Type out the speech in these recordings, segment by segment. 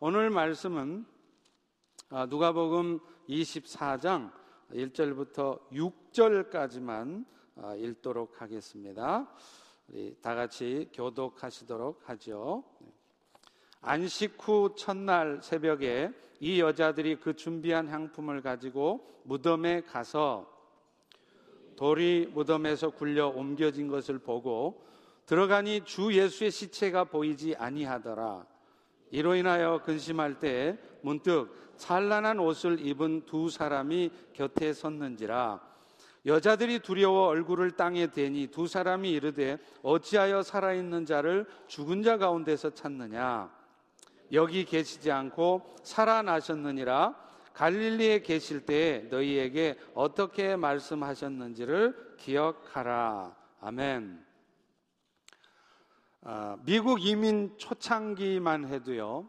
오늘 말씀은 아, 누가복음 24장 1절부터 6절까지만 아, 읽도록 하겠습니다. 우리 다 같이 교독하시도록 하죠. 안식 후 첫날 새벽에 이 여자들이 그 준비한 향품을 가지고 무덤에 가서 돌이 무덤에서 굴려 옮겨진 것을 보고 들어가니 주 예수의 시체가 보이지 아니하더라. 이로 인하여 근심할 때 문득 찬란한 옷을 입은 두 사람이 곁에 섰는지라. 여자들이 두려워 얼굴을 땅에 대니 두 사람이 이르되 어찌하여 살아있는 자를 죽은 자 가운데서 찾느냐? 여기 계시지 않고 살아나셨느니라. 갈릴리에 계실 때 너희에게 어떻게 말씀하셨는지를 기억하라. 아멘. 아, 미국 이민 초창기만 해도요,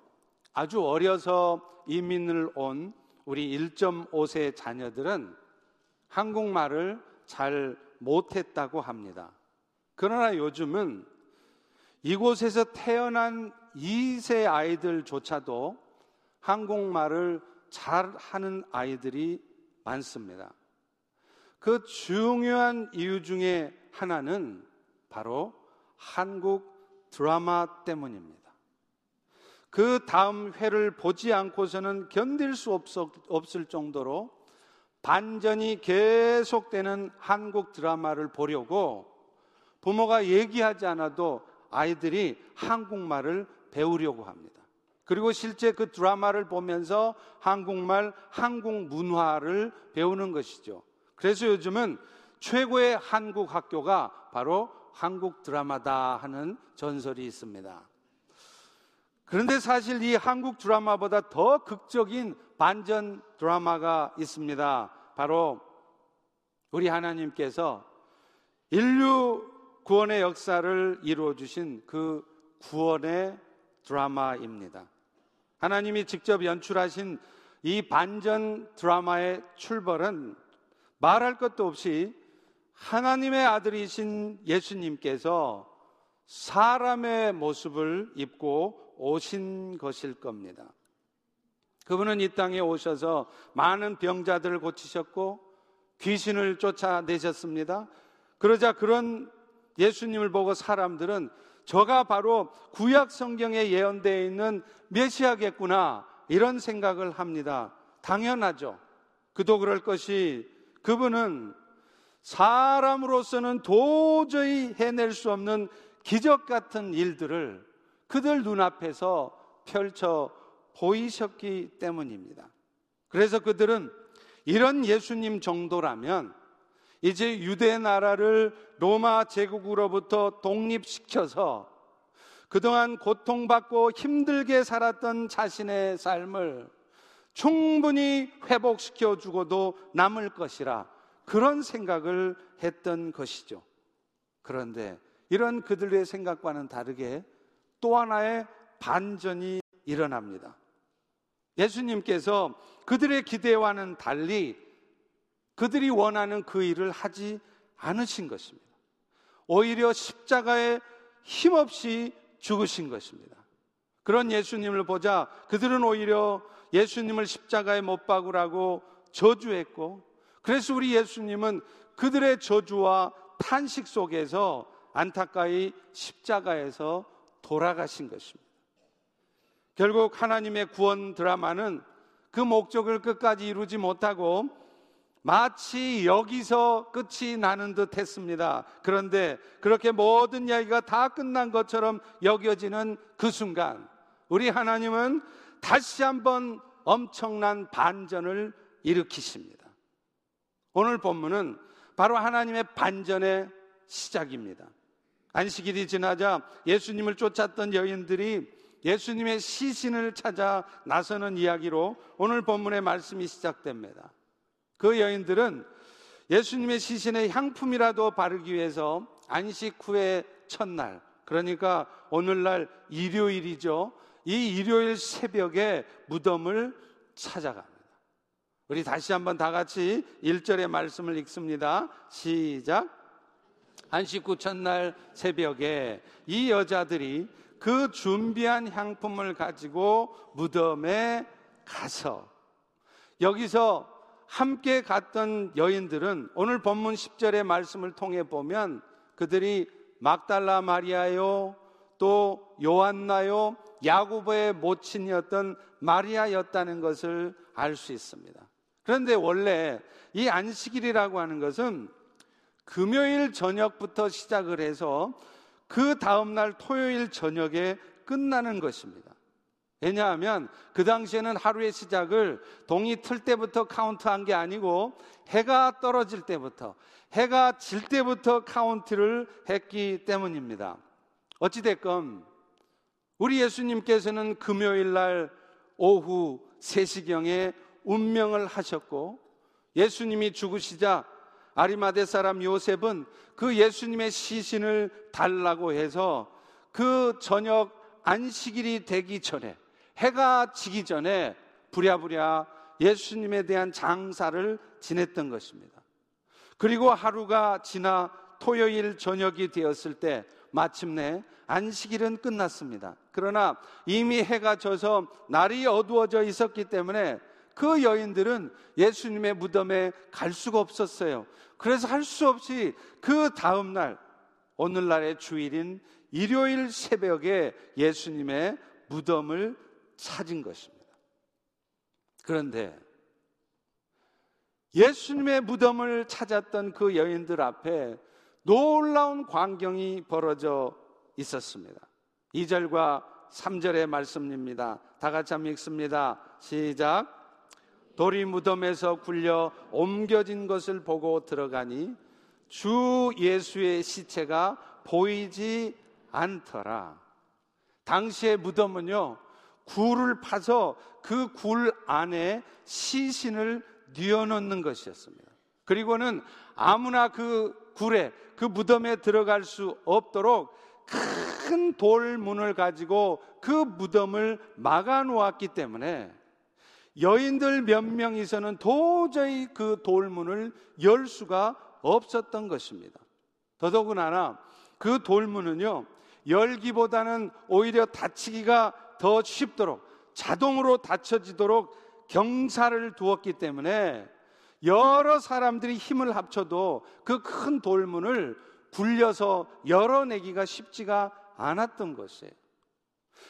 아주 어려서 이민을 온 우리 1.5세 자녀들은 한국말을 잘 못했다고 합니다. 그러나 요즘은 이곳에서 태어난 2세 아이들조차도 한국말을 잘 하는 아이들이 많습니다. 그 중요한 이유 중에 하나는 바로 한국 드라마 때문입니다. 그 다음 회를 보지 않고서는 견딜 수 없을 정도로 반전이 계속되는 한국 드라마를 보려고 부모가 얘기하지 않아도 아이들이 한국말을 배우려고 합니다. 그리고 실제 그 드라마를 보면서 한국말, 한국 문화를 배우는 것이죠. 그래서 요즘은 최고의 한국 학교가 바로 한국 드라마다 하는 전설이 있습니다. 그런데 사실 이 한국 드라마보다 더 극적인 반전 드라마가 있습니다. 바로 우리 하나님께서 인류 구원의 역사를 이루어 주신 그 구원의 드라마입니다. 하나님이 직접 연출하신 이 반전 드라마의 출발은 말할 것도 없이 하나님의 아들이신 예수님께서 사람의 모습을 입고 오신 것일 겁니다. 그분은 이 땅에 오셔서 많은 병자들을 고치셨고 귀신을 쫓아내셨습니다. 그러자 그런 예수님을 보고 사람들은 저가 바로 구약 성경에 예언되어 있는 메시아겠구나 이런 생각을 합니다. 당연하죠. 그도 그럴 것이 그분은 사람으로서는 도저히 해낼 수 없는 기적 같은 일들을 그들 눈앞에서 펼쳐 보이셨기 때문입니다. 그래서 그들은 이런 예수님 정도라면 이제 유대 나라를 로마 제국으로부터 독립시켜서 그동안 고통받고 힘들게 살았던 자신의 삶을 충분히 회복시켜 주고도 남을 것이라 그런 생각을 했던 것이죠. 그런데 이런 그들의 생각과는 다르게 또 하나의 반전이 일어납니다. 예수님께서 그들의 기대와는 달리 그들이 원하는 그 일을 하지 않으신 것입니다. 오히려 십자가에 힘없이 죽으신 것입니다. 그런 예수님을 보자 그들은 오히려 예수님을 십자가에 못 박으라고 저주했고 그래서 우리 예수님은 그들의 저주와 탄식 속에서 안타까이 십자가에서 돌아가신 것입니다. 결국 하나님의 구원 드라마는 그 목적을 끝까지 이루지 못하고 마치 여기서 끝이 나는 듯 했습니다. 그런데 그렇게 모든 이야기가 다 끝난 것처럼 여겨지는 그 순간 우리 하나님은 다시 한번 엄청난 반전을 일으키십니다. 오늘 본문은 바로 하나님의 반전의 시작입니다. 안식일이 지나자 예수님을 쫓았던 여인들이 예수님의 시신을 찾아 나서는 이야기로 오늘 본문의 말씀이 시작됩니다. 그 여인들은 예수님의 시신에 향품이라도 바르기 위해서 안식 후의 첫날, 그러니까 오늘날 일요일이죠. 이 일요일 새벽에 무덤을 찾아갑니다. 우리 다시 한번 다 같이 1절의 말씀을 읽습니다. 시작. 안식 구 첫날 새벽에 이 여자들이 그 준비한 향품을 가지고 무덤에 가서 여기서 함께 갔던 여인들은 오늘 본문 10절의 말씀을 통해 보면 그들이 막달라 마리아요, 또 요한나요, 야구보의 모친이었던 마리아였다는 것을 알 수 있습니다. 그런데 원래 이 안식일이라고 하는 것은 금요일 저녁부터 시작을 해서 그 다음날 토요일 저녁에 끝나는 것입니다. 왜냐하면 그 당시에는 하루의 시작을 동이 틀 때부터 카운트한 게 아니고 해가 떨어질 때부터 해가 질 때부터 카운트를 했기 때문입니다. 어찌됐건 우리 예수님께서는 금요일 날 오후 3시경에 운명을 하셨고 예수님이 죽으시자 아리마대 사람 요셉은 그 예수님의 시신을 달라고 해서 그 저녁 안식일이 되기 전에 해가 지기 전에 부랴부랴 예수님에 대한 장사를 지냈던 것입니다. 그리고 하루가 지나 토요일 저녁이 되었을 때 마침내 안식일은 끝났습니다. 그러나 이미 해가 져서 날이 어두워져 있었기 때문에 그 여인들은 예수님의 무덤에 갈 수가 없었어요. 그래서 할 수 없이 그 다음날, 오늘날의 주일인 일요일 새벽에 예수님의 무덤을 찾은 것입니다. 그런데 예수님의 무덤을 찾았던 그 여인들 앞에 놀라운 광경이 벌어져 있었습니다. 2절과 3절의 말씀입니다. 다 같이 한번 읽습니다. 시작. 돌이 무덤에서 굴려 옮겨진 것을 보고 들어가니 주 예수의 시체가 보이지 않더라. 당시의 무덤은요, 굴을 파서 그 굴 안에 시신을 뉘어놓는 것이었습니다. 그리고는 아무나 그 굴에, 그 무덤에 들어갈 수 없도록 큰 돌문을 가지고 그 무덤을 막아 놓았기 때문에 여인들 몇 명이서는 도저히 그 돌문을 열 수가 없었던 것입니다. 더더군다나 그 돌문은요, 열기보다는 오히려 닫히기가 더 쉽도록 자동으로 닫혀지도록 경사를 두었기 때문에 여러 사람들이 힘을 합쳐도 그 큰 돌문을 굴려서 열어내기가 쉽지가 않았던 것이에요.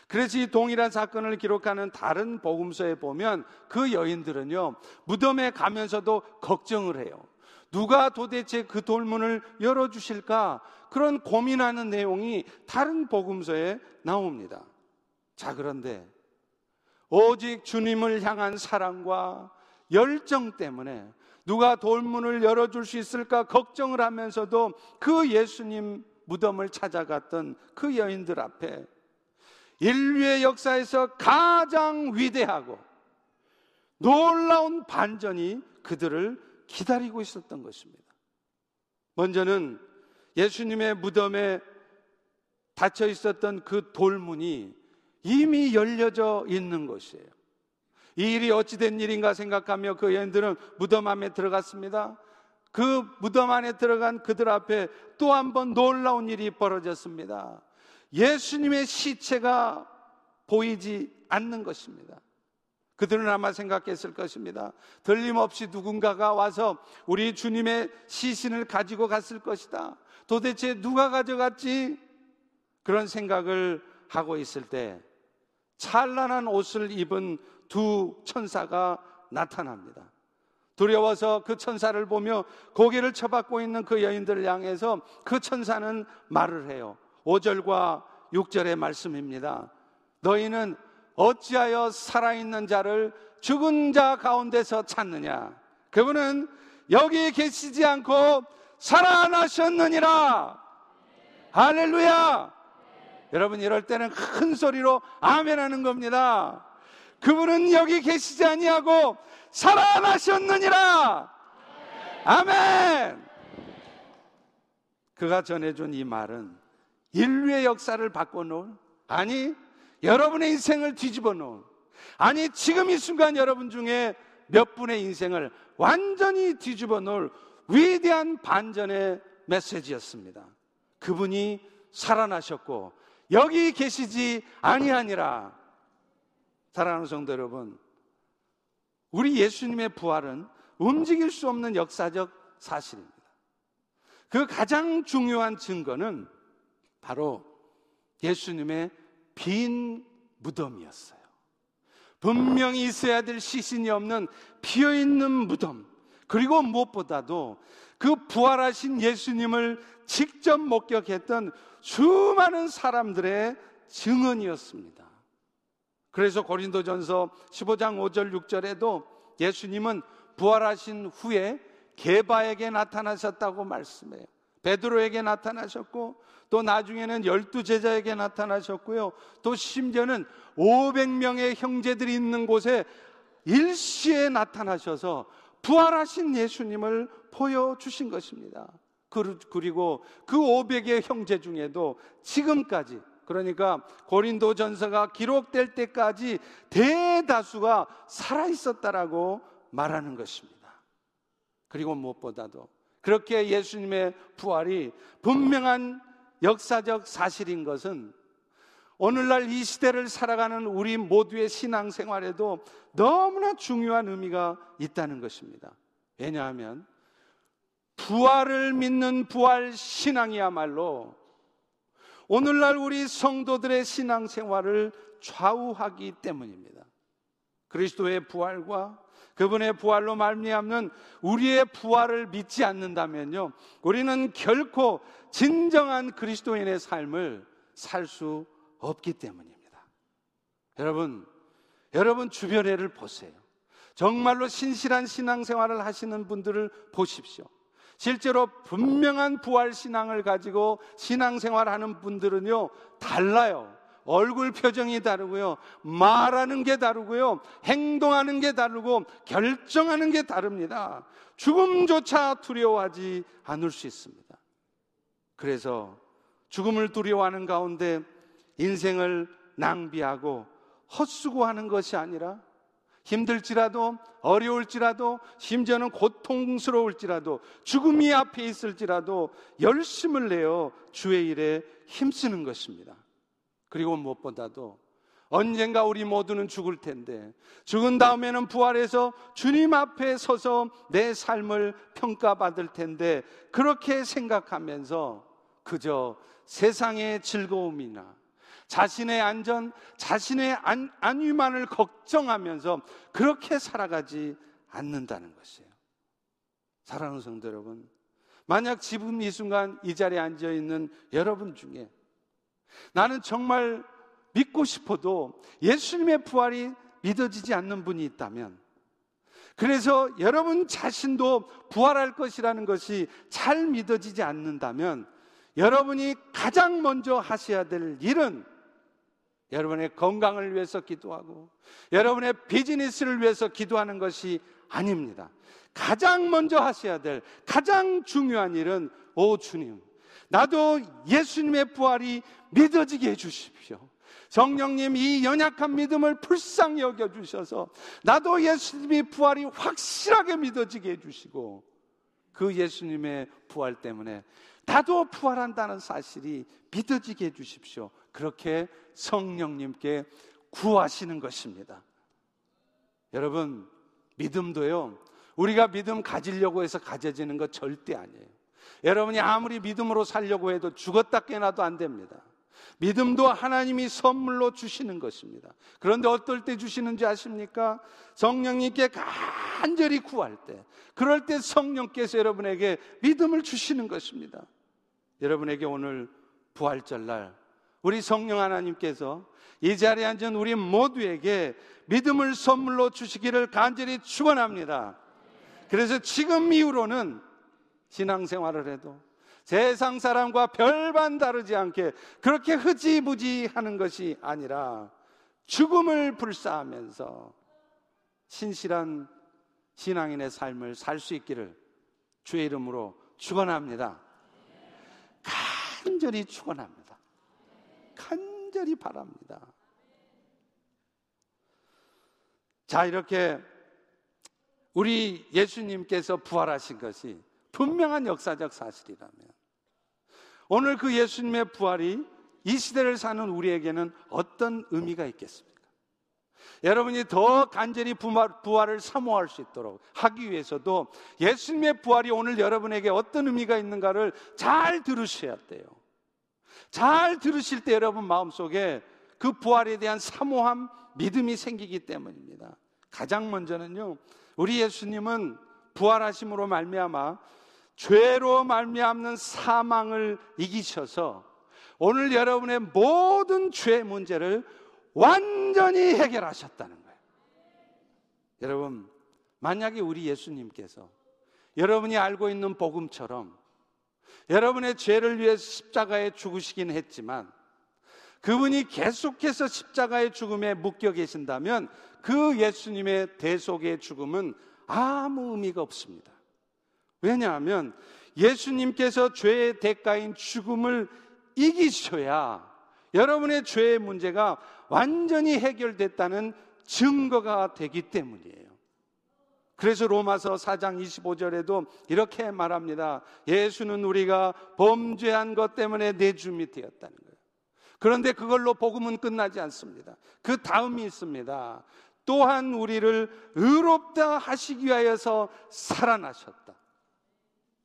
그래서 이 동일한 사건을 기록하는 다른 복음서에 보면 그 여인들은요, 무덤에 가면서도 걱정을 해요. 누가 도대체 그 돌문을 열어주실까? 그런 고민하는 내용이 다른 복음서에 나옵니다. 자, 그런데 오직 주님을 향한 사랑과 열정 때문에 누가 돌문을 열어줄 수 있을까 걱정을 하면서도 그 예수님 무덤을 찾아갔던 그 여인들 앞에 인류의 역사에서 가장 위대하고 놀라운 반전이 그들을 기다리고 있었던 것입니다. 먼저는 예수님의 무덤에 닫혀 있었던 그 돌문이 이미 열려져 있는 것이에요. 이 일이 어찌된 일인가 생각하며 그 여인들은 무덤 안에 들어갔습니다. 그 무덤 안에 들어간 그들 앞에 또 한 번 놀라운 일이 벌어졌습니다. 예수님의 시체가 보이지 않는 것입니다. 그들은 아마 생각했을 것입니다. 들림없이 누군가가 와서 우리 주님의 시신을 가지고 갔을 것이다. 도대체 누가 가져갔지? 그런 생각을 하고 있을 때 찬란한 옷을 입은 두 천사가 나타납니다. 두려워서 그 천사를 보며 고개를 쳐박고 있는 그 여인들을 향해서 그 천사는 말을 해요. 5절과 6절의 말씀입니다. 너희는 어찌하여 살아있는 자를 죽은 자 가운데서 찾느냐? 그분은 여기 계시지 않고 살아나셨느니라. 할렐루야! 여러분 이럴 때는 큰 소리로 아멘 하는 겁니다. 그분은 여기 계시지 아니하고 살아나셨느니라. 아멘! 그가 전해준 이 말은 인류의 역사를 바꿔놓은 아니 여러분의 인생을 뒤집어 놓은 아니 지금 이 순간 여러분 중에 몇 분의 인생을 완전히 뒤집어 놓을 위대한 반전의 메시지였습니다. 그분이 살아나셨고 여기 계시지 아니하니라. 사랑하는 성도 여러분, 우리 예수님의 부활은 움직일 수 없는 역사적 사실입니다. 그 가장 중요한 증거는 바로 예수님의 빈 무덤이었어요. 분명히 있어야 될 시신이 없는 비어있는 무덤. 그리고 무엇보다도 그 부활하신 예수님을 직접 목격했던 수많은 사람들의 증언이었습니다. 그래서 고린도전서 15장 5절 6절에도 예수님은 부활하신 후에 개바에게 나타나셨다고 말씀해요. 베드로에게 나타나셨고 또 나중에는 열두 제자에게 나타나셨고요. 또 심지어는 500명의 형제들이 있는 곳에 일시에 나타나셔서 부활하신 예수님을 보여 주신 것입니다. 그리고 그 500의 형제 중에도 지금까지 그러니까 고린도 전서가 기록될 때까지 대다수가 살아 있었다라고 말하는 것입니다. 그리고 무엇보다도 그렇게 예수님의 부활이 분명한 역사적 사실인 것은 오늘날 이 시대를 살아가는 우리 모두의 신앙생활에도 너무나 중요한 의미가 있다는 것입니다. 왜냐하면 부활을 믿는 부활 신앙이야말로 오늘날 우리 성도들의 신앙생활을 좌우하기 때문입니다. 그리스도의 부활과 그분의 부활로 말미암는 우리의 부활을 믿지 않는다면요. 우리는 결코 진정한 그리스도인의 삶을 살 수 없기 때문입니다. 여러분, 여러분 주변에를 보세요. 정말로 신실한 신앙생활을 하시는 분들을 보십시오. 실제로 분명한 부활 신앙을 가지고 신앙생활 하는 분들은요, 달라요. 얼굴 표정이 다르고요. 말하는 게 다르고요. 행동하는 게 다르고 결정하는 게 다릅니다. 죽음조차 두려워하지 않을 수 있습니다. 그래서 죽음을 두려워하는 가운데 인생을 낭비하고 헛수고하는 것이 아니라 힘들지라도 어려울지라도 심지어는 고통스러울지라도 죽음이 앞에 있을지라도 열심을 내어 주의 일에 힘쓰는 것입니다. 그리고 무엇보다도 언젠가 우리 모두는 죽을 텐데 죽은 다음에는 부활해서 주님 앞에 서서 내 삶을 평가받을 텐데 그렇게 생각하면서 그저 세상의 즐거움이나 자신의 안전, 자신의 안, 안위만을 걱정하면서 그렇게 살아가지 않는다는 것이에요. 사랑하는 성도 여러분, 만약 지금 이 순간 이 자리에 앉아 있는 여러분 중에 나는 정말 믿고 싶어도 예수님의 부활이 믿어지지 않는 분이 있다면 그래서 여러분 자신도 부활할 것이라는 것이 잘 믿어지지 않는다면 여러분이 가장 먼저 하셔야 될 일은 여러분의 건강을 위해서 기도하고 여러분의 비즈니스를 위해서 기도하는 것이 아닙니다. 가장 먼저 하셔야 될 가장 중요한 일은 오 주님, 나도 예수님의 부활이 믿어지게 해주십시오. 성령님 이 연약한 믿음을 불쌍히 여겨 주셔서 나도 예수님의 부활이 확실하게 믿어지게 해주시고 그 예수님의 부활 때문에 나도 부활한다는 사실이 믿어지게 해주십시오. 그렇게 성령님께 구하시는 것입니다. 여러분, 믿음도요, 우리가 믿음 가지려고 해서 가져지는 것 절대 아니에요. 여러분이 아무리 믿음으로 살려고 해도 죽었다 깨나도 안 됩니다. 믿음도 하나님이 선물로 주시는 것입니다. 그런데 어떨 때 주시는지 아십니까? 성령님께 간절히 구할 때, 그럴 때 성령께서 여러분에게 믿음을 주시는 것입니다. 여러분에게 오늘 부활절 날 우리 성령 하나님께서 이 자리에 앉은 우리 모두에게 믿음을 선물로 주시기를 간절히 축원합니다. 그래서 지금 이후로는 신앙생활을 해도 세상 사람과 별반 다르지 않게 그렇게 흐지부지 하는 것이 아니라 죽음을 불사하면서 신실한 신앙인의 삶을 살 수 있기를 주의 이름으로 축원합니다. 간절히 축원합니다. 간절히 바랍니다. 자, 이렇게 우리 예수님께서 부활하신 것이 분명한 역사적 사실이라면 오늘 그 예수님의 부활이 이 시대를 사는 우리에게는 어떤 의미가 있겠습니까? 여러분이 더 간절히 부활을 사모할 수 있도록 하기 위해서도 예수님의 부활이 오늘 여러분에게 어떤 의미가 있는가를 잘 들으셔야 돼요. 잘 들으실 때 여러분 마음속에 그 부활에 대한 사모함, 믿음이 생기기 때문입니다. 가장 먼저는요. 우리 예수님은 부활하심으로 말미암아 죄로 말미암는 사망을 이기셔서 오늘 여러분의 모든 죄 문제를 완전히 해결하셨다는 거예요. 여러분, 만약에 우리 예수님께서 여러분이 알고 있는 복음처럼 여러분의 죄를 위해 십자가에 죽으시긴 했지만 그분이 계속해서 십자가의 죽음에 묶여 계신다면 그 예수님의 대속의 죽음은 아무 의미가 없습니다. 왜냐하면 예수님께서 죄의 대가인 죽음을 이기셔야 여러분의 죄의 문제가 완전히 해결됐다는 증거가 되기 때문이에요. 그래서 로마서 4장 25절에도 이렇게 말합니다. 예수는 우리가 범죄한 것 때문에 내줌이 되었다는 거예요. 그런데 그걸로 복음은 끝나지 않습니다. 그 다음이 있습니다. 또한 우리를 의롭다 하시기 위하여서 살아나셨다.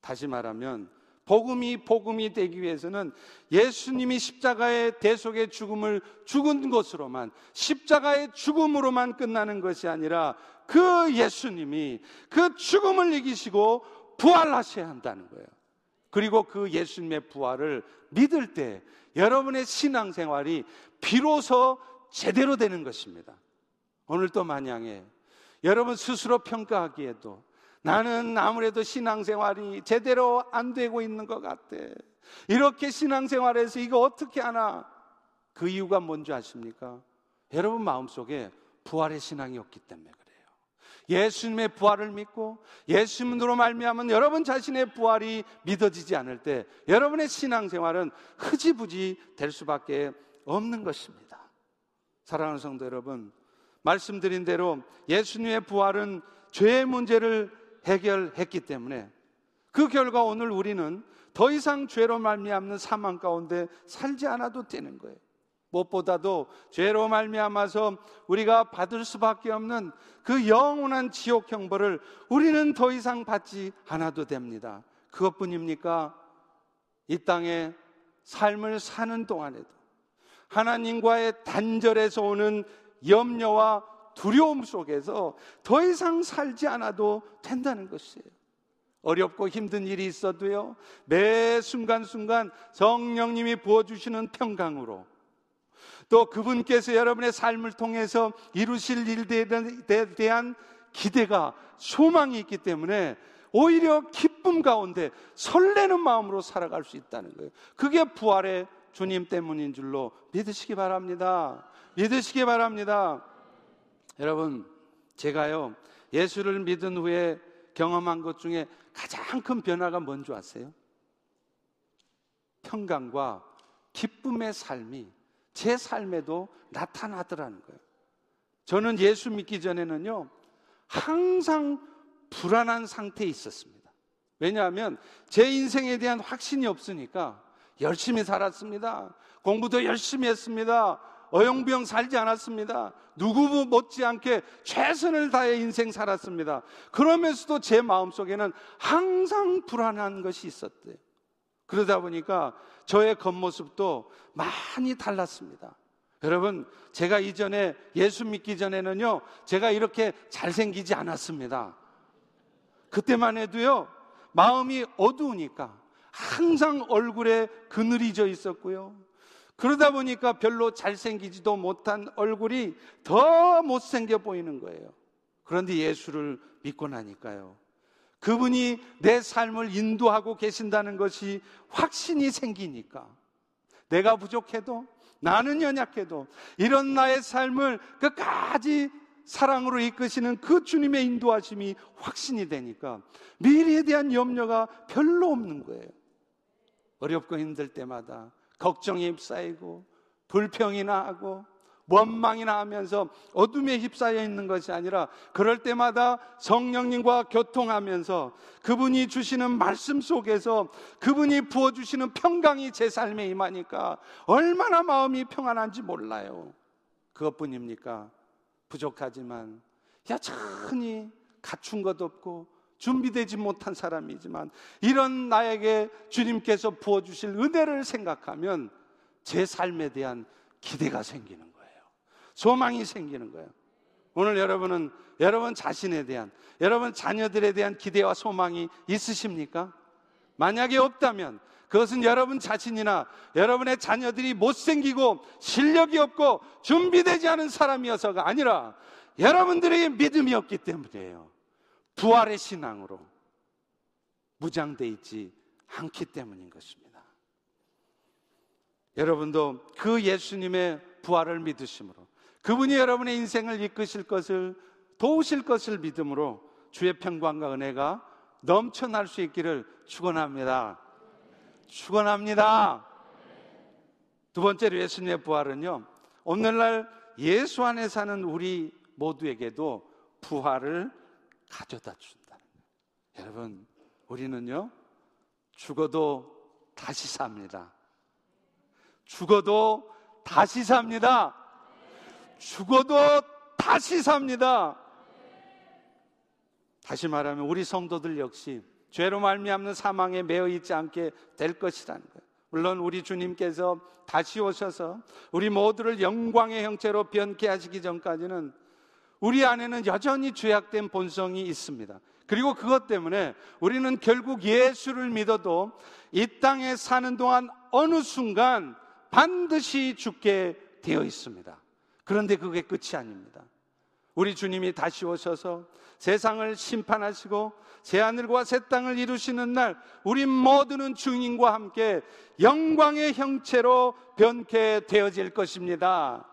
다시 말하면 복음이 복음이 되기 위해서는 예수님이 십자가의 대속의 죽음을 죽은 것으로만 십자가의 죽음으로만 끝나는 것이 아니라 그 예수님이 그 죽음을 이기시고 부활하셔야 한다는 거예요. 그리고 그 예수님의 부활을 믿을 때 여러분의 신앙생활이 비로소 제대로 되는 것입니다. 오늘 또 만약에 여러분 스스로 평가하기에도 나는 아무래도 신앙생활이 제대로 안 되고 있는 것 같아. 이렇게 신앙생활에서 이거 어떻게 하나? 그 이유가 뭔지 아십니까? 여러분 마음속에 부활의 신앙이 없기 때문에 그래요. 예수님의 부활을 믿고 예수님으로 말미암은 여러분 자신의 부활이 믿어지지 않을 때 여러분의 신앙생활은 흐지부지 될 수밖에 없는 것입니다. 사랑하는 성도 여러분, 말씀드린 대로 예수님의 부활은 죄의 문제를 해결했기 때문에 그 결과 오늘 우리는 더 이상 죄로 말미암는 사망 가운데 살지 않아도 되는 거예요. 무엇보다도 죄로 말미암아서 우리가 받을 수밖에 없는 그 영원한 지옥 형벌을 우리는 더 이상 받지 않아도 됩니다. 그것뿐입니까? 이 땅에 삶을 사는 동안에도 하나님과의 단절에서 오는 염려와 두려움 속에서 더 이상 살지 않아도 된다는 것이에요. 어렵고 힘든 일이 있어도요, 매 순간순간 성령님이 부어주시는 평강으로 또 그분께서 여러분의 삶을 통해서 이루실 일에 대한 기대가 소망이 있기 때문에 오히려 기쁨 가운데 설레는 마음으로 살아갈 수 있다는 거예요. 그게 부활의 주님 때문인 줄로 믿으시기 바랍니다. 믿으시기 바랍니다. 여러분, 제가요, 예수를 믿은 후에 경험한 것 중에 가장 큰 변화가 뭔지 아세요? 평강과 기쁨의 삶이 제 삶에도 나타나더라는 거예요. 저는 예수 믿기 전에는요, 항상 불안한 상태에 있었습니다. 왜냐하면 제 인생에 대한 확신이 없으니까 열심히 살았습니다. 공부도 열심히 했습니다. 어영부영 살지 않았습니다. 누구 못지않게 최선을 다해 인생 살았습니다. 그러면서도 제 마음속에는 항상 불안한 것이 있었대요. 그러다 보니까 저의 겉모습도 많이 달랐습니다. 여러분, 제가 이전에 예수 믿기 전에는요, 제가 이렇게 잘생기지 않았습니다. 그때만 해도요, 마음이 어두우니까 항상 얼굴에 그늘이 져 있었고요. 그러다 보니까 별로 잘생기지도 못한 얼굴이 더 못생겨 보이는 거예요. 그런데 예수를 믿고 나니까요. 그분이 내 삶을 인도하고 계신다는 것이 확신이 생기니까 내가 부족해도 나는 연약해도 이런 나의 삶을 끝까지 사랑으로 이끄시는 그 주님의 인도하심이 확신이 되니까 미래에 대한 염려가 별로 없는 거예요. 어렵고 힘들 때마다 걱정이 쌓이고 불평이나 하고 원망이나 하면서 어둠에 휩싸여 있는 것이 아니라 그럴 때마다 성령님과 교통하면서 그분이 주시는 말씀 속에서 그분이 부어주시는 평강이 제 삶에 임하니까 얼마나 마음이 평안한지 몰라요. 그것뿐입니까? 부족하지만 여전히 갖춘 것 없고 준비되지 못한 사람이지만 이런 나에게 주님께서 부어주실 은혜를 생각하면 제 삶에 대한 기대가 생기는 거예요. 소망이 생기는 거예요. 오늘 여러분은 여러분 자신에 대한, 여러분 자녀들에 대한 기대와 소망이 있으십니까? 만약에 없다면 그것은 여러분 자신이나 여러분의 자녀들이 못생기고 실력이 없고 준비되지 않은 사람이어서가 아니라 여러분들의 믿음이 없기 때문이에요. 부활의 신앙으로 무장돼 있지 않기 때문인 것입니다. 여러분도 그 예수님의 부활을 믿으심으로 그분이 여러분의 인생을 이끄실 것을 도우실 것을 믿음으로 주의 평강과 은혜가 넘쳐날 수 있기를 축원합니다. 축원합니다. 두 번째로 예수님의 부활은요. 오늘날 예수 안에 사는 우리 모두에게도 부활을 가져다 준다는 거예요. 여러분, 우리는요, 죽어도 다시 삽니다. 죽어도 다시 삽니다. 죽어도 다시 삽니다. 다시 말하면 우리 성도들 역시 죄로 말미암는 사망에 매여 있지 않게 될 것이라는 거예요. 물론 우리 주님께서 다시 오셔서 우리 모두를 영광의 형체로 변케 하시기 전까지는 우리 안에는 여전히 죄악된 본성이 있습니다. 그리고 그것 때문에 우리는 결국 예수를 믿어도 이 땅에 사는 동안 어느 순간 반드시 죽게 되어 있습니다. 그런데 그게 끝이 아닙니다. 우리 주님이 다시 오셔서 세상을 심판하시고 새하늘과 새 땅을 이루시는 날 우리 모두는 주님과 함께 영광의 형체로 변케 되어질 것입니다.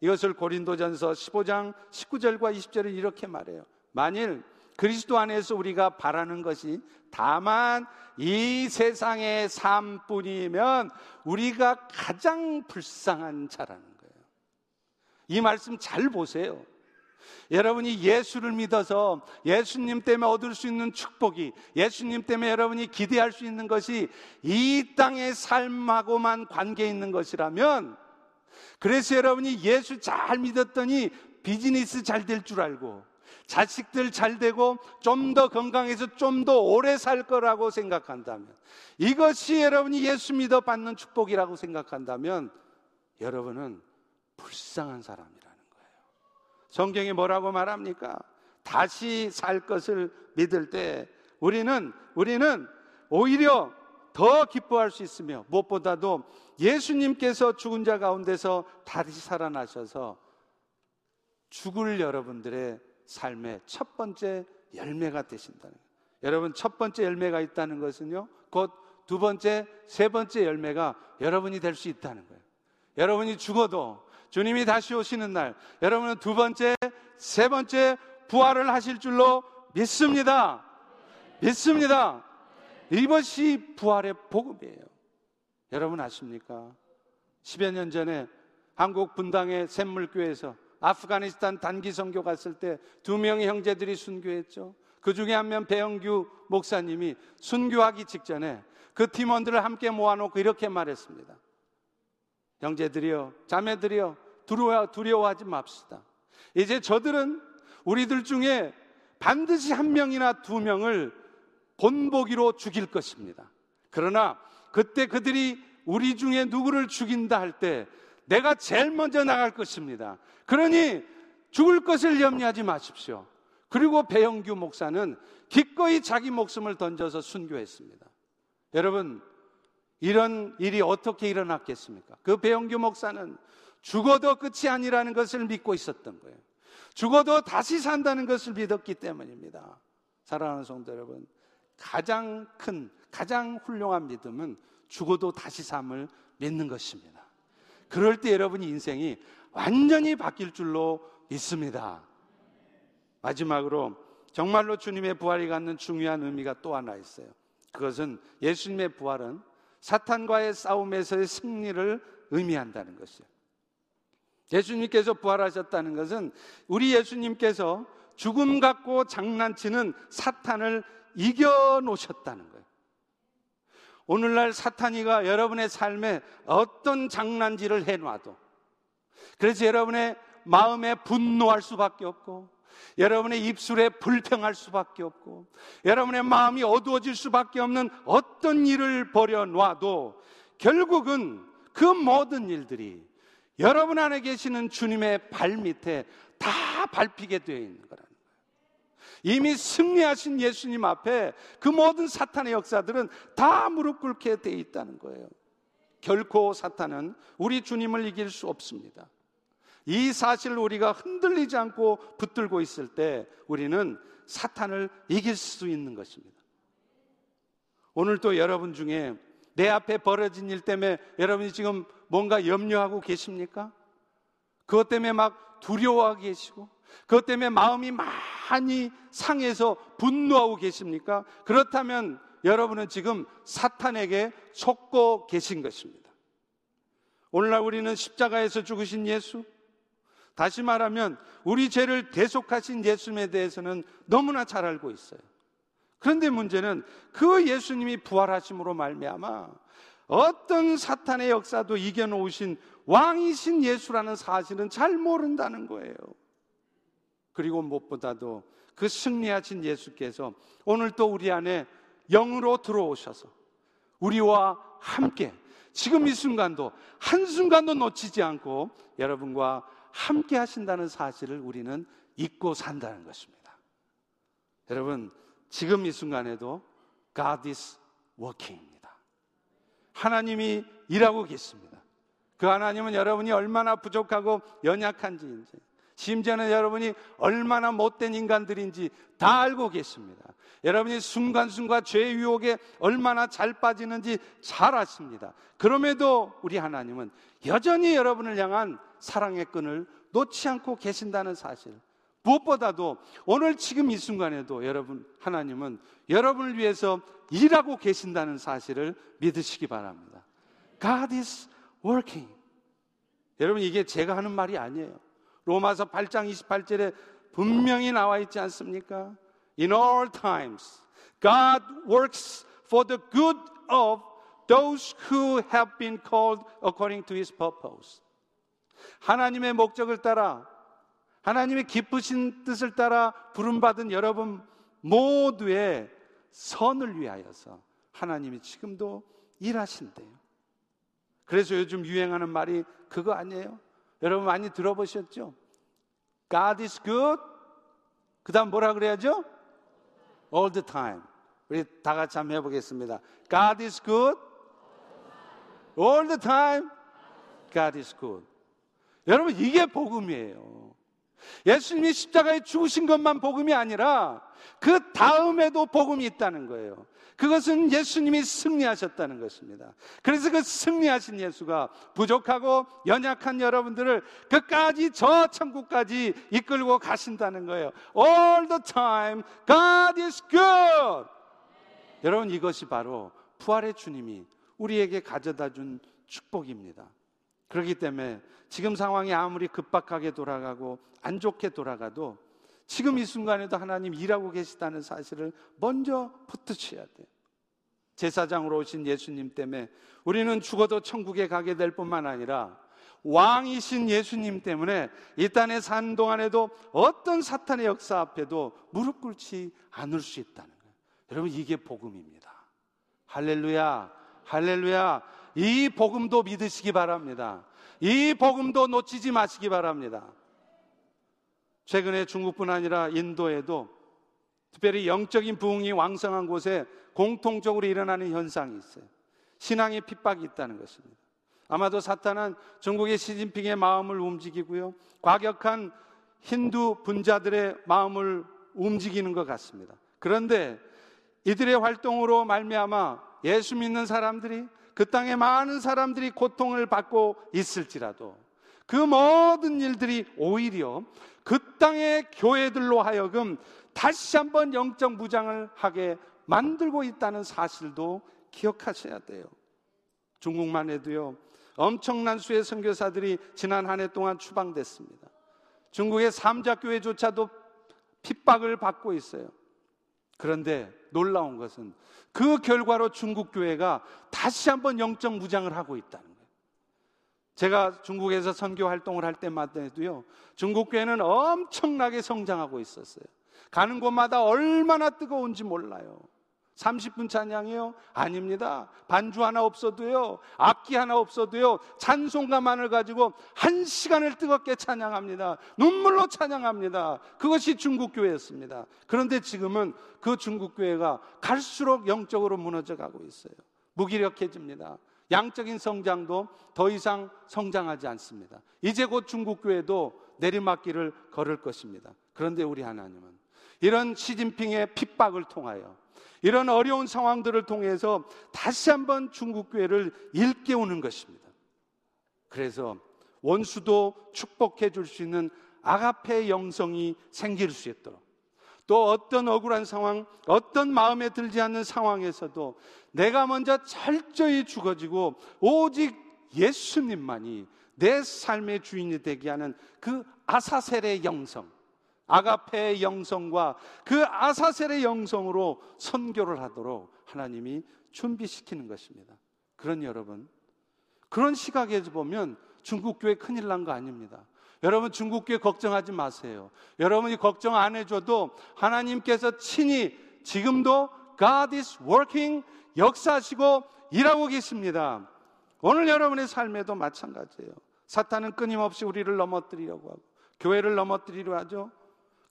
이것을 고린도전서 15장 19절과 20절을 이렇게 말해요. 만일 그리스도 안에서 우리가 바라는 것이 다만 이 세상의 삶뿐이면 우리가 가장 불쌍한 자라는 거예요. 이 말씀 잘 보세요. 여러분이 예수를 믿어서 예수님 때문에 얻을 수 있는 축복이 예수님 때문에 여러분이 기대할 수 있는 것이 이 땅의 삶하고만 관계 있는 것이라면 그래서 여러분이 예수 잘 믿었더니 비즈니스 잘 될 줄 알고 자식들 잘 되고 좀 더 건강해서 좀 더 오래 살 거라고 생각한다면 이것이 여러분이 예수 믿어 받는 축복이라고 생각한다면 여러분은 불쌍한 사람이라는 거예요. 성경이 뭐라고 말합니까? 다시 살 것을 믿을 때 우리는 우리는 오히려 더 기뻐할 수 있으며 무엇보다도 예수님께서 죽은 자 가운데서 다시 살아나셔서 죽을 여러분들의 삶의 첫 번째 열매가 되신다는 거예요. 여러분 첫 번째 열매가 있다는 것은요. 곧 두 번째, 세 번째 열매가 여러분이 될 수 있다는 거예요. 여러분이 죽어도 주님이 다시 오시는 날 여러분은 두 번째, 세 번째 부활을 하실 줄로 믿습니다. 믿습니다. 이것이 부활의 복음이에요. 여러분 아십니까? 10여 년 전에 한국 분당의 샘물교회에서 아프가니스탄 단기 선교 갔을 때 두 명의 형제들이 순교했죠. 그 중에 한 명 배영규 목사님이 순교하기 직전에 그 팀원들을 함께 모아놓고 이렇게 말했습니다. 형제들이여, 자매들이여, 두려워, 두려워하지 맙시다. 이제 저들은 우리들 중에 반드시 한 명이나 두 명을 본보기로 죽일 것입니다. 그러나 그때 그들이 우리 중에 누구를 죽인다 할 때 내가 제일 먼저 나갈 것입니다. 그러니 죽을 것을 염려하지 마십시오. 그리고 배영규 목사는 기꺼이 자기 목숨을 던져서 순교했습니다. 여러분, 이런 일이 어떻게 일어났겠습니까? 그 배영규 목사는 죽어도 끝이 아니라는 것을 믿고 있었던 거예요. 죽어도 다시 산다는 것을 믿었기 때문입니다. 사랑하는 성도 여러분, 가장 큰, 가장 훌륭한 믿음은 죽어도 다시 삶을 믿는 것입니다. 그럴 때 여러분의 인생이 완전히 바뀔 줄로 믿습니다. 마지막으로 정말로 주님의 부활이 갖는 중요한 의미가 또 하나 있어요. 그것은 예수님의 부활은 사탄과의 싸움에서의 승리를 의미한다는 것이에요. 예수님께서 부활하셨다는 것은 우리 예수님께서 죽음 갖고 장난치는 사탄을 이겨 놓으셨다는 거예요. 오늘날 사탄이가 여러분의 삶에 어떤 장난질을 해놔도 그래서 여러분의 마음에 분노할 수밖에 없고 여러분의 입술에 불평할 수밖에 없고 여러분의 마음이 어두워질 수밖에 없는 어떤 일을 벌여놔도 결국은 그 모든 일들이 여러분 안에 계시는 주님의 발 밑에 다 밟히게 되어 있는 거예요. 이미 승리하신 예수님 앞에 그 모든 사탄의 역사들은 다 무릎 꿇게 되어 있다는 거예요. 결코 사탄은 우리 주님을 이길 수 없습니다. 이 사실을 우리가 흔들리지 않고 붙들고 있을 때 우리는 사탄을 이길 수 있는 것입니다. 오늘 또 여러분 중에 내 앞에 벌어진 일 때문에 여러분이 지금 뭔가 염려하고 계십니까? 그것 때문에 막 두려워하고 계시고, 그것 때문에 마음이 많이 상해서 분노하고 계십니까? 그렇다면 여러분은 지금 사탄에게 속고 계신 것입니다. 오늘날 우리는 십자가에서 죽으신 예수, 다시 말하면 우리 죄를 대속하신 예수님에 대해서는 너무나 잘 알고 있어요. 그런데 문제는 그 예수님이 부활하심으로 말미암아 어떤 사탄의 역사도 이겨놓으신 왕이신 예수라는 사실은 잘 모른다는 거예요. 그리고 무엇보다도 그 승리하신 예수께서 오늘 또 우리 안에 영으로 들어오셔서 우리와 함께 지금 이 순간도 한순간도 놓치지 않고 여러분과 함께 하신다는 사실을 우리는 잊고 산다는 것입니다. 여러분, 지금 이 순간에도 God is working입니다. 하나님이 일하고 계십니다. 그 하나님은 여러분이 얼마나 부족하고 연약한지인지, 심지어는 여러분이 얼마나 못된 인간들인지 다 알고 계십니다. 여러분이 순간순간 죄의 유혹에 얼마나 잘 빠지는지 잘 아십니다. 그럼에도 우리 하나님은 여전히 여러분을 향한 사랑의 끈을 놓지 않고 계신다는 사실, 무엇보다도 오늘 지금 이 순간에도 여러분 하나님은 여러분을 위해서 일하고 계신다는 사실을 믿으시기 바랍니다. God is working. 여러분 이게 제가 하는 말이 아니에요. 로마서 8장 28절에 분명히 나와 있지 않습니까? In all times God works for the good of those who have been called according to his purpose. 하나님의 목적을 따라 하나님의 기쁘신 뜻을 따라 부름받은 여러분 모두의 선을 위하여서 하나님이 지금도 일하신대요. 그래서 요즘 유행하는 말이 그거 아니에요? 여러분 많이 들어보셨죠? God is good. 그 다음 뭐라 그래야죠? All the time. 우리 다 같이 한번 해보겠습니다. God is good. All the time. God is good. 여러분, 이게 복음이에요. 예수님이 십자가에 죽으신 것만 복음이 아니라 그 다음에도 복음이 있다는 거예요. 그것은 예수님이 승리하셨다는 것입니다. 그래서 그 승리하신 예수가 부족하고 연약한 여러분들을 끝까지 저 천국까지 이끌고 가신다는 거예요. All the time, God is good. 여러분 이것이 바로 부활의 주님이 우리에게 가져다 준 축복입니다. 그렇기 때문에 지금 상황이 아무리 급박하게 돌아가고 안 좋게 돌아가도 지금 이 순간에도 하나님 일하고 계시다는 사실을 먼저 붙드셔야 돼요. 제사장으로 오신 예수님 때문에 우리는 죽어도 천국에 가게 될 뿐만 아니라 왕이신 예수님 때문에 이 땅에 산 동안에도 어떤 사탄의 역사 앞에도 무릎 꿇지 않을 수 있다는 거예요. 여러분 이게 복음입니다. 할렐루야, 할렐루야. 이 복음도 믿으시기 바랍니다. 이 복음도 놓치지 마시기 바랍니다. 최근에 중국뿐 아니라 인도에도 특별히 영적인 부흥이 왕성한 곳에 공통적으로 일어나는 현상이 있어요. 신앙의 핍박이 있다는 것입니다. 아마도 사탄은 중국의 시진핑의 마음을 움직이고요. 과격한 힌두 분자들의 마음을 움직이는 것 같습니다. 그런데 이들의 활동으로 말미암아 예수 믿는 사람들이 그 땅에 많은 사람들이 고통을 받고 있을지라도 그 모든 일들이 오히려 그 땅의 교회들로 하여금 다시 한번 영적 무장을 하게 만들고 있다는 사실도 기억하셔야 돼요. 중국만 해도요, 엄청난 수의 선교사들이 지난 한 해 동안 추방됐습니다. 중국의 삼자교회조차도 핍박을 받고 있어요. 그런데 놀라운 것은 그 결과로 중국 교회가 다시 한번 영적 무장을 하고 있다는 거예요. 제가 중국에서 선교 활동을 할 때마다도요, 중국 교회는 엄청나게 성장하고 있었어요. 가는 곳마다 얼마나 뜨거운지 몰라요. 30분 찬양이요? 아닙니다. 반주 하나 없어도요, 악기 하나 없어도요, 찬송가만을 가지고 한 시간을 뜨겁게 찬양합니다. 눈물로 찬양합니다. 그것이 중국교회였습니다. 그런데 지금은 그 중국교회가 갈수록 영적으로 무너져 가고 있어요. 무기력해집니다. 양적인 성장도 더 이상 성장하지 않습니다. 이제 곧 중국교회도 내리막길을 걸을 것입니다. 그런데 우리 하나님은 이런 시진핑의 핍박을 통하여 이런 어려운 상황들을 통해서 다시 한번 중국 교회를 일깨우는 것입니다. 그래서 원수도 축복해 줄 수 있는 아가페 영성이 생길 수 있도록 또 어떤 억울한 상황, 어떤 마음에 들지 않는 상황에서도 내가 먼저 철저히 죽어지고 오직 예수님만이 내 삶의 주인이 되게 하는 그 아사셀의 영성, 아가페의 영성과 그 아사셀의 영성으로 선교를 하도록 하나님이 준비시키는 것입니다. 그런 여러분, 그런 시각에서 보면 중국 교회 큰일 난 거 아닙니다. 여러분 중국 교회 걱정하지 마세요. 여러분이 걱정 안 해줘도 하나님께서 친히 지금도 God is working 역사하시고 일하고 계십니다. 오늘 여러분의 삶에도 마찬가지예요. 사탄은 끊임없이 우리를 넘어뜨리려고 하고 교회를 넘어뜨리려 하죠.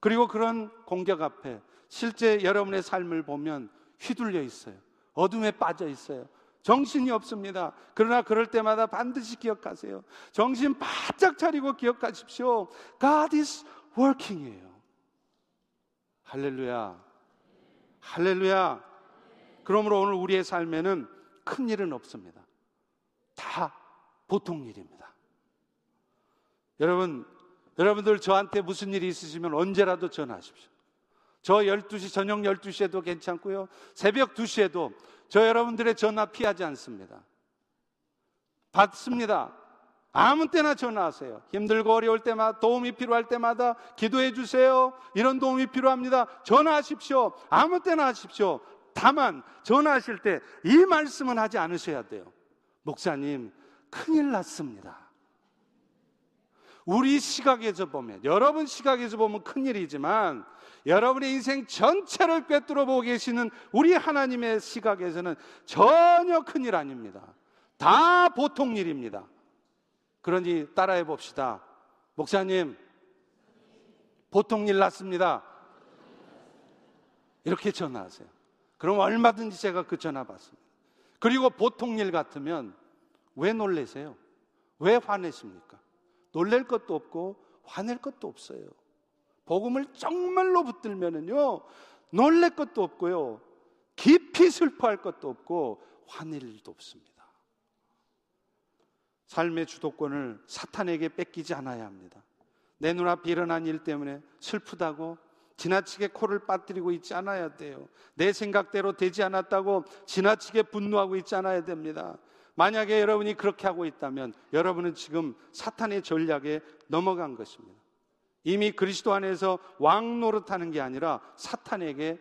그리고 그런 공격 앞에 실제 여러분의 삶을 보면 휘둘려 있어요. 어둠에 빠져 있어요. 정신이 없습니다. 그러나 그럴 때마다 반드시 기억하세요. 정신 바짝 차리고 기억하십시오. God is working이에요. 할렐루야. 할렐루야. 그러므로 오늘 우리의 삶에는 큰 일은 없습니다. 다 보통 일입니다. 여러분, 여러분들 저한테 무슨 일이 있으시면 언제라도 전화하십시오. 저 12시, 저녁 12시에도 괜찮고요. 새벽 2시에도 저 여러분들의 전화 피하지 않습니다. 받습니다. 아무 때나 전화하세요. 힘들고 어려울 때마다 도움이 필요할 때마다 기도해 주세요. 이런 도움이 필요합니다. 전화하십시오. 아무 때나 하십시오. 다만 전화하실 때 이 말씀은 하지 않으셔야 돼요. 목사님, 큰일 났습니다. 우리 시각에서 보면, 여러분 시각에서 보면 큰일이지만, 여러분의 인생 전체를 꿰뚫어 보고 계시는 우리 하나님의 시각에서는 전혀 큰일 아닙니다. 다 보통 일입니다. 그러니 따라해 봅시다. 목사님, 보통 일 났습니다. 이렇게 전화하세요. 그럼 얼마든지 제가 그 전화 받습니다. 그리고 보통 일 같으면 왜 놀래세요? 왜 화내십니까? 놀랄 것도 없고 화낼 것도 없어요. 복음을 정말로 붙들면은요, 놀랄 것도 없고요, 깊이 슬퍼할 것도 없고, 화낼 일도 없습니다. 삶의 주도권을 사탄에게 뺏기지 않아야 합니다. 내 눈앞에 일어난 일 때문에 슬프다고 지나치게 코를 빠뜨리고 있지 않아야 돼요. 내 생각대로 되지 않았다고 지나치게 분노하고 있지 않아야 됩니다. 만약에 여러분이 그렇게 하고 있다면 여러분은 지금 사탄의 전략에 넘어간 것입니다. 이미 그리스도 안에서 왕 노릇하는 게 아니라 사탄에게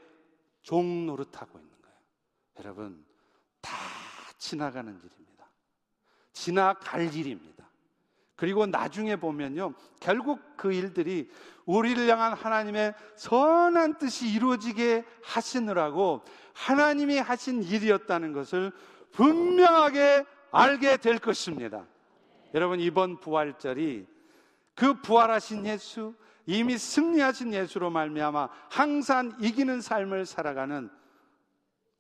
종 노릇하고 있는 거예요. 여러분, 다 지나가는 일입니다. 지나갈 일입니다. 그리고 나중에 보면요, 결국 그 일들이 우리를 향한 하나님의 선한 뜻이 이루어지게 하시느라고 하나님이 하신 일이었다는 것을 분명하게 알게 될 것입니다. 여러분 이번 부활절이 그 부활하신 예수, 이미 승리하신 예수로 말미암아 항상 이기는 삶을 살아가는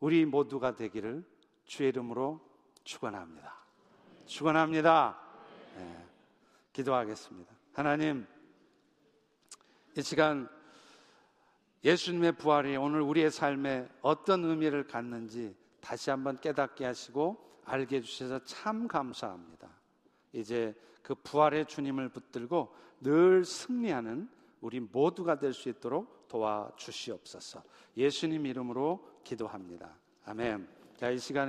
우리 모두가 되기를 주의 이름으로 축원합니다. 축원합니다. 네, 기도하겠습니다. 하나님 이 시간 예수님의 부활이 오늘 우리의 삶에 어떤 의미를 갖는지 다시 한번 깨닫게 하시고 알게 해주셔서 참 감사합니다. 이제 그 부활의 주님을 붙들고 늘 승리하는 우리 모두가 될 수 있도록 도와주시옵소서. 예수님 이름으로 기도합니다. 아멘. 자, 이 시간에